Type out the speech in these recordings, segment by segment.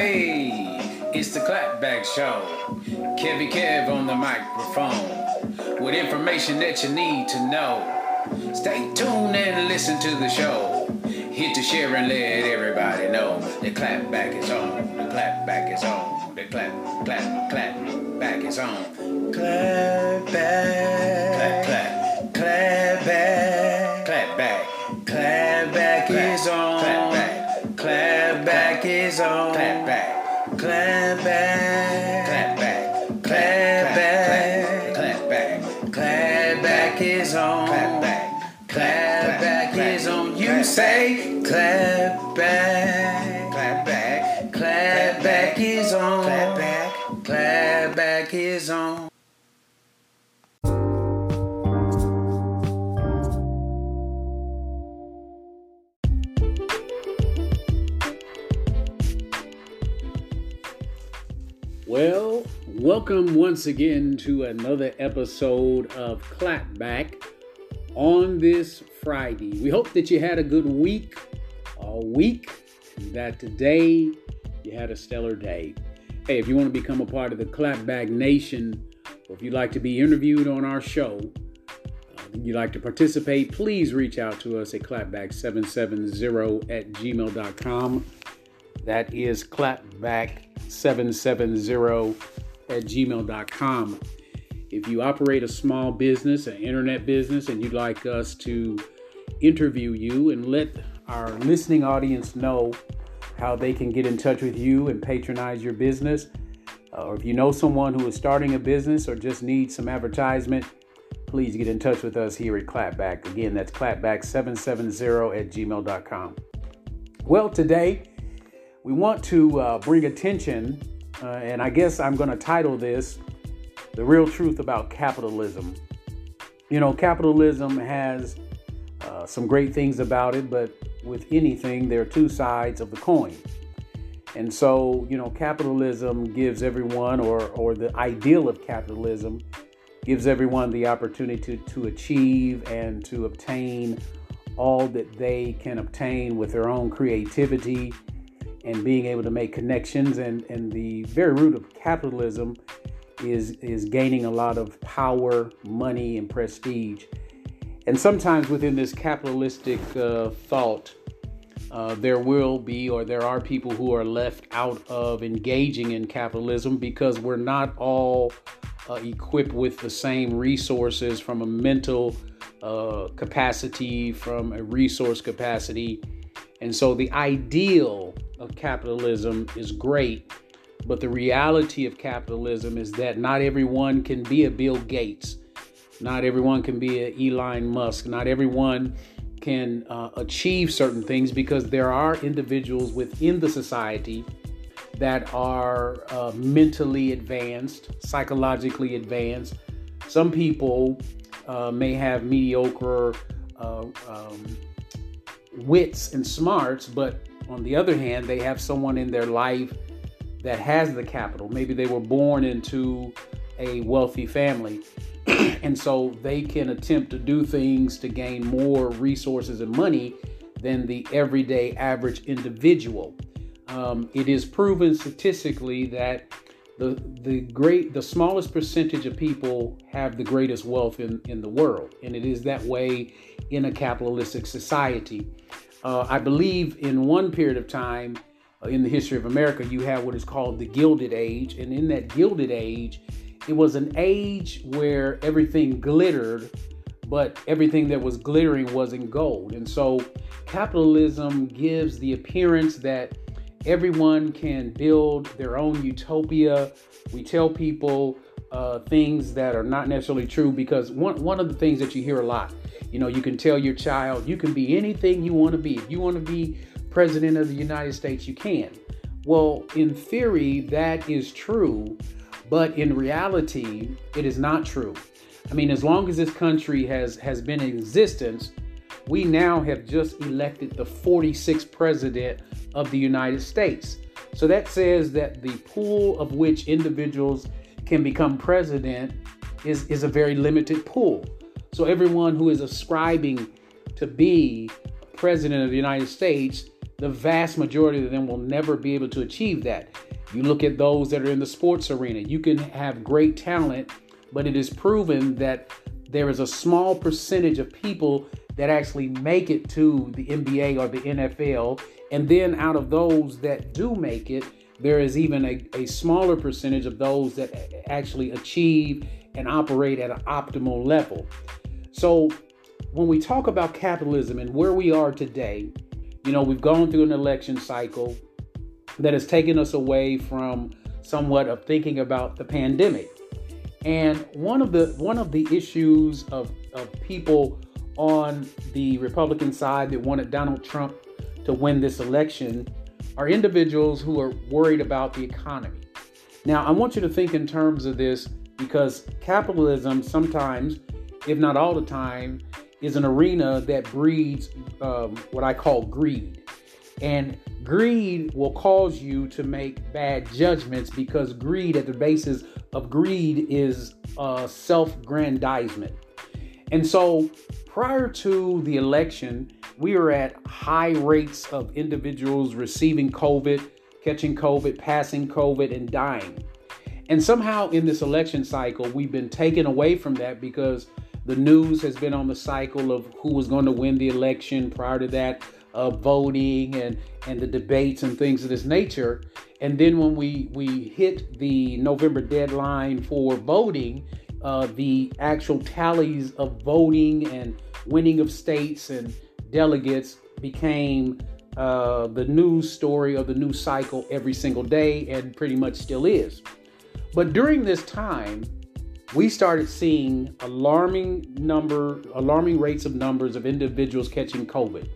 Hey, it's the Clapback Show. Kevy Kev on the microphone with information that you need to know. Stay tuned and listen to the show. Hit the share and let everybody know the clapback is on. The clapback is on. The clap, clap, clap back is on. Clap back. Clap, clap. Back is on. Clap back. Clap back. Clap back. Clap back. Clap back. Clap back is on. Clap back. Clap back is on. You say clap back. Well, welcome once again to another episode of Clapback on this Friday. We hope that you had a good week, a week, that today you had a stellar day. Hey, if you want to become a part of the Clapback Nation, or if you'd like to be interviewed on our show, uh, you'd like to participate, please reach out to us at clapback770 at gmail.com. That is clapback770 at gmail.com. If you operate a small business, an internet business, and you'd like us to interview you and let our listening audience know how they can get in touch with you and patronize your business, uh, or if you know someone who is starting a business or just needs some advertisement, please get in touch with us here at Clapback. Again, that's clapback770 at gmail.com. Well, today we want to uh, bring attention, uh, and I guess I'm going to title this The Real Truth About Capitalism. You know, capitalism has uh, some great things about it, but with anything, there are two sides of the coin. And so, you know, capitalism gives everyone, or, or the ideal of capitalism, gives everyone the opportunity to, to achieve and to obtain all that they can obtain with their own creativity and being able to make connections. And, and the very root of capitalism is, is gaining a lot of power, money, and prestige. And sometimes within this capitalistic uh, thought, uh, there will be or there are people who are left out of engaging in capitalism because we're not all uh, equipped with the same resources from a mental uh, capacity, from a resource capacity. And so the ideal of capitalism is great, but the reality of capitalism is that not everyone can be a Bill Gates, not everyone can be a Elon Musk, not everyone can uh, achieve certain things because there are individuals within the society that are uh, mentally advanced, psychologically advanced. Some people uh, may have mediocre uh, um, wits and smarts, but on the other hand, they have someone in their life that has the capital. Maybe they were born into a wealthy family. and so they can attempt to do things to gain more resources and money than the everyday average individual. Um, it is proven statistically that the the great the smallest percentage of people have the greatest wealth in, in the world, and it is that way in a capitalistic society. Uh, I believe in one period of time uh, in the history of America, you have what is called the Gilded Age, and in that Gilded Age, it was an age where everything glittered, but everything that was glittering wasn't gold. And so capitalism gives the appearance that everyone can build their own utopia. We tell people uh, things that are not necessarily true because one, one of the things that you hear a lot, you know, you can tell your child you can be anything you want to be. If you want to be president of the United States, you can. Well, in theory, that is true, but in reality, it is not true. I mean, as long as this country has has been in existence, we now have just elected the 46th president of the United States. So that says that the pool of which individuals can become president is, is a very limited pool. So everyone who is ascribing to be president of the United States the vast majority of them will never be able to achieve that. You look at those that are in the sports arena, you can have great talent, but it is proven that there is a small percentage of people that actually make it to the NBA or the NFL. And then out of those that do make it, there is even a, a smaller percentage of those that actually achieve and operate at an optimal level. So when we talk about capitalism and where we are today, you know, we've gone through an election cycle that has taken us away from somewhat of thinking about the pandemic. And one of the one of the issues of, of people on the Republican side that wanted Donald Trump to win this election are individuals who are worried about the economy. Now, I want you to think in terms of this because capitalism sometimes, if not all the time, is an arena that breeds um, what I call greed. And greed will cause you to make bad judgments because greed, at the basis of greed, is uh, self grandizement. And so prior to the election, we were at high rates of individuals receiving COVID, catching COVID, passing COVID, and dying. And somehow in this election cycle, we've been taken away from that because the news has been on the cycle of who was going to win the election prior to that, uh, voting and and the debates and things of this nature. And then when we we hit the November deadline for voting, uh, the actual tallies of voting and winning of states and delegates became uh, the news story of the news cycle every single day and pretty much still is. But during this time, we started seeing alarming number, alarming rates of numbers of individuals catching COVID.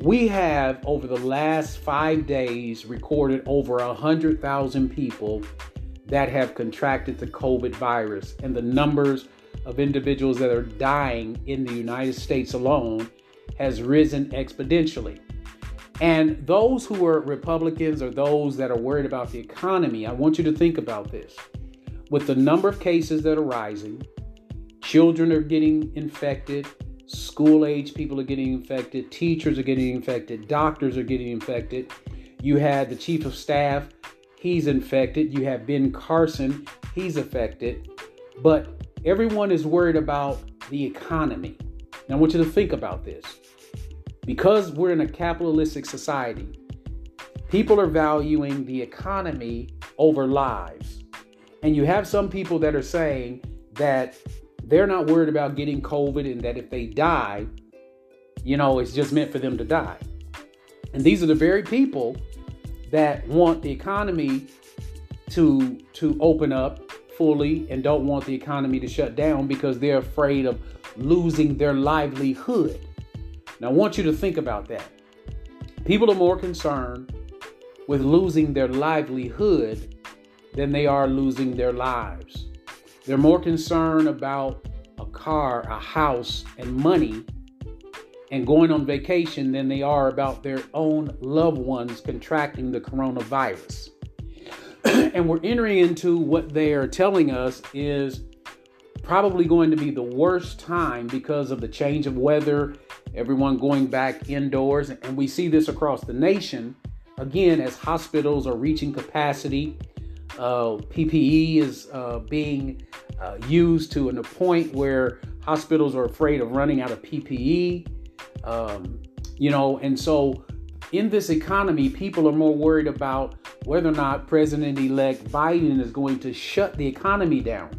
We have over the last five days recorded over a hundred thousand people that have contracted the COVID virus, and the numbers of individuals that are dying in the United States alone has risen exponentially. And those who are Republicans or those that are worried about the economy, I want you to think about this. With the number of cases that are rising, children are getting infected, school age people are getting infected, teachers are getting infected, doctors are getting infected. You had the chief of staff he's infected. You have Ben Carson, he's affected. But everyone is worried about the economy. Now, I want you to think about this. Because we're in a capitalistic society, people are valuing the economy over lives. And you have some people that are saying that they're not worried about getting COVID and that if they die, you know, it's just meant for them to die. And these are the very people that want the economy to to open up fully and don't want the economy to shut down because they're afraid of losing their livelihood. Now I want you to think about that. People are more concerned with losing their livelihood than they are losing their lives. They're more concerned about a car, a house, and money and going on vacation than they are about their own loved ones contracting the coronavirus. and we're entering into what they are telling us is probably going to be the worst time because of the change of weather, everyone going back indoors. And we see this across the nation again as hospitals are reaching capacity. Uh, PPE is uh, being uh, used to a point where hospitals are afraid of running out of PPE. Um, you know, and so in this economy, people are more worried about whether or not President elect Biden is going to shut the economy down.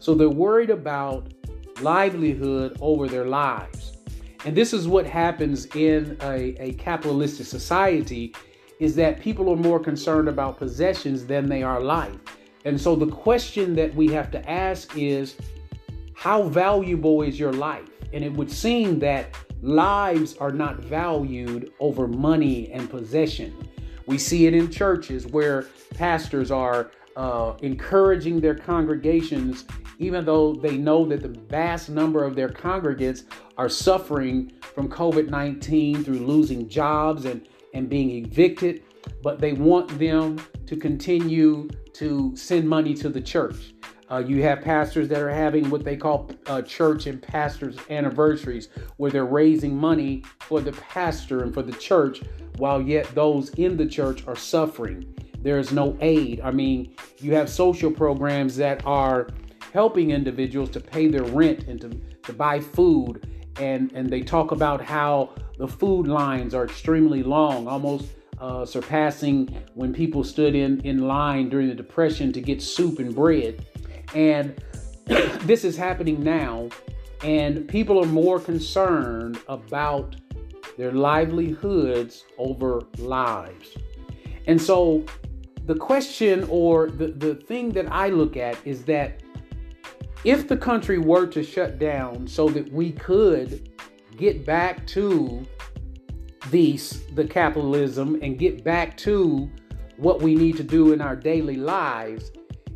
So they're worried about livelihood over their lives. And this is what happens in a, a capitalistic society is that people are more concerned about possessions than they are life. And so the question that we have to ask is how valuable is your life? And it would seem that lives are not valued over money and possession. We see it in churches where pastors are uh, encouraging their congregations, even though they know that the vast number of their congregants are suffering from COVID 19 through losing jobs and, and being evicted, but they want them to continue to send money to the church. Uh, you have pastors that are having what they call uh, church and pastors anniversaries, where they're raising money for the pastor and for the church, while yet those in the church are suffering. There is no aid. I mean, you have social programs that are helping individuals to pay their rent and to, to buy food. And, and they talk about how the food lines are extremely long, almost uh, surpassing when people stood in, in line during the Depression to get soup and bread. And this is happening now, and people are more concerned about their livelihoods over lives. And so, the question or the, the thing that I look at is that if the country were to shut down so that we could get back to these the capitalism and get back to what we need to do in our daily lives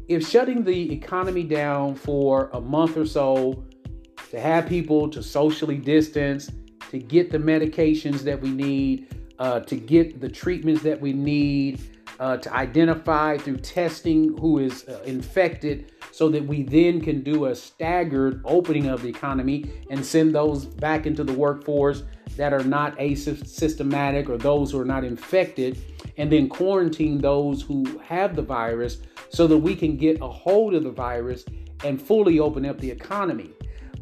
if shutting the economy down for a month or so to have people to socially distance to get the medications that we need uh, to get the treatments that we need uh, to identify through testing who is uh, infected so that we then can do a staggered opening of the economy and send those back into the workforce that are not asymptomatic or those who are not infected, and then quarantine those who have the virus so that we can get a hold of the virus and fully open up the economy.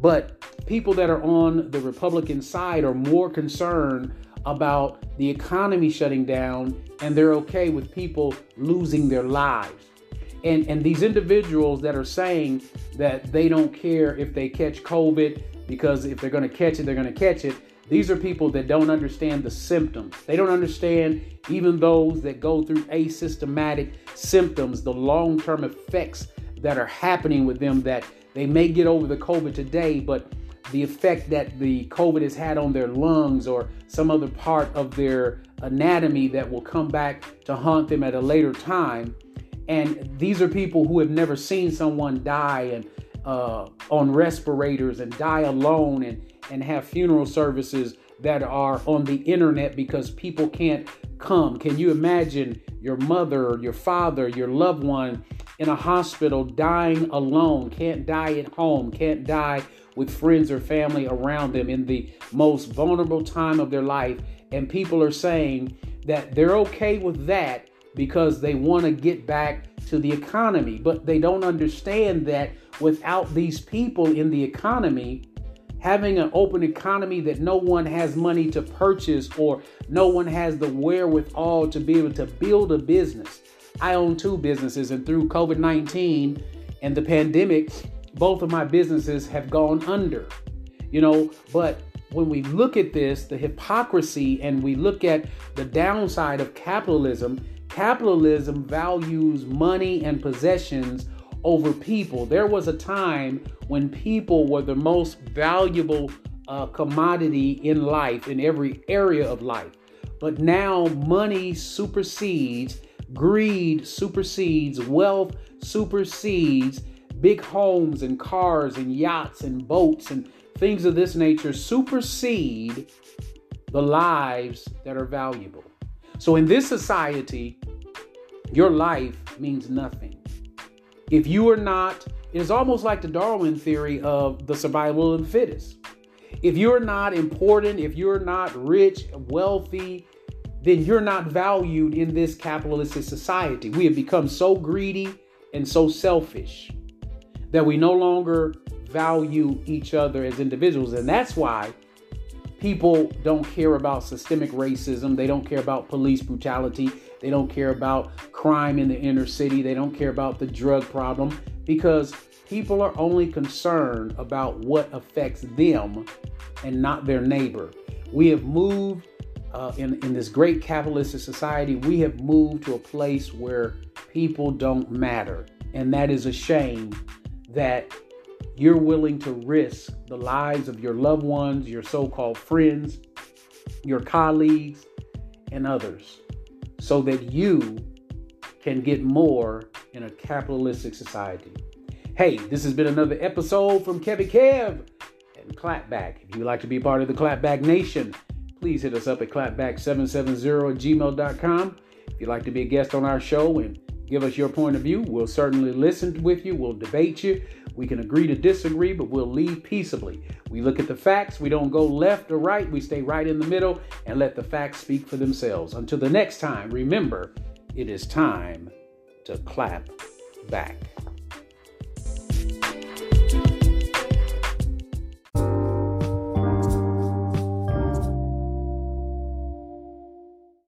But people that are on the Republican side are more concerned about the economy shutting down and they're okay with people losing their lives. And, and these individuals that are saying that they don't care if they catch COVID because if they're going to catch it, they're going to catch it. These are people that don't understand the symptoms. They don't understand even those that go through asymptomatic symptoms, the long term effects that are happening with them that they may get over the COVID today, but the effect that the COVID has had on their lungs or some other part of their anatomy that will come back to haunt them at a later time. And these are people who have never seen someone die and uh, on respirators and die alone and, and have funeral services that are on the internet because people can't come. Can you imagine your mother, your father, your loved one in a hospital dying alone, can't die at home, can't die with friends or family around them in the most vulnerable time of their life. And people are saying that they're okay with that because they want to get back to the economy. But they don't understand that without these people in the economy, having an open economy that no one has money to purchase or no one has the wherewithal to be able to build a business. I own two businesses, and through COVID 19 and the pandemic, both of my businesses have gone under. You know, but when we look at this, the hypocrisy, and we look at the downside of capitalism, capitalism values money and possessions over people. There was a time when people were the most valuable uh, commodity in life, in every area of life. But now money supersedes, greed supersedes, wealth supersedes, big homes and cars and yachts and boats and things of this nature supersede the lives that are valuable. So in this society, your life means nothing. If you are not, it is almost like the Darwin theory of the survival of the fittest. If you're not important, if you're not rich, wealthy, then you're not valued in this capitalistic society. We have become so greedy and so selfish that we no longer value each other as individuals. And that's why people don't care about systemic racism. They don't care about police brutality. They don't care about crime in the inner city. They don't care about the drug problem because people are only concerned about what affects them and not their neighbor. We have moved uh, in, in this great capitalistic society, we have moved to a place where people don't matter. And that is a shame that you're willing to risk the lives of your loved ones, your so called friends, your colleagues, and others so that you can get more in a capitalistic society. Hey, this has been another episode from Kevin Kev and Clapback. If you'd like to be part of the Clapback Nation, please hit us up at clapback770 at gmail.com. If you'd like to be a guest on our show and Give us your point of view. We'll certainly listen with you. We'll debate you. We can agree to disagree, but we'll leave peaceably. We look at the facts. We don't go left or right. We stay right in the middle and let the facts speak for themselves. Until the next time, remember, it is time to clap back.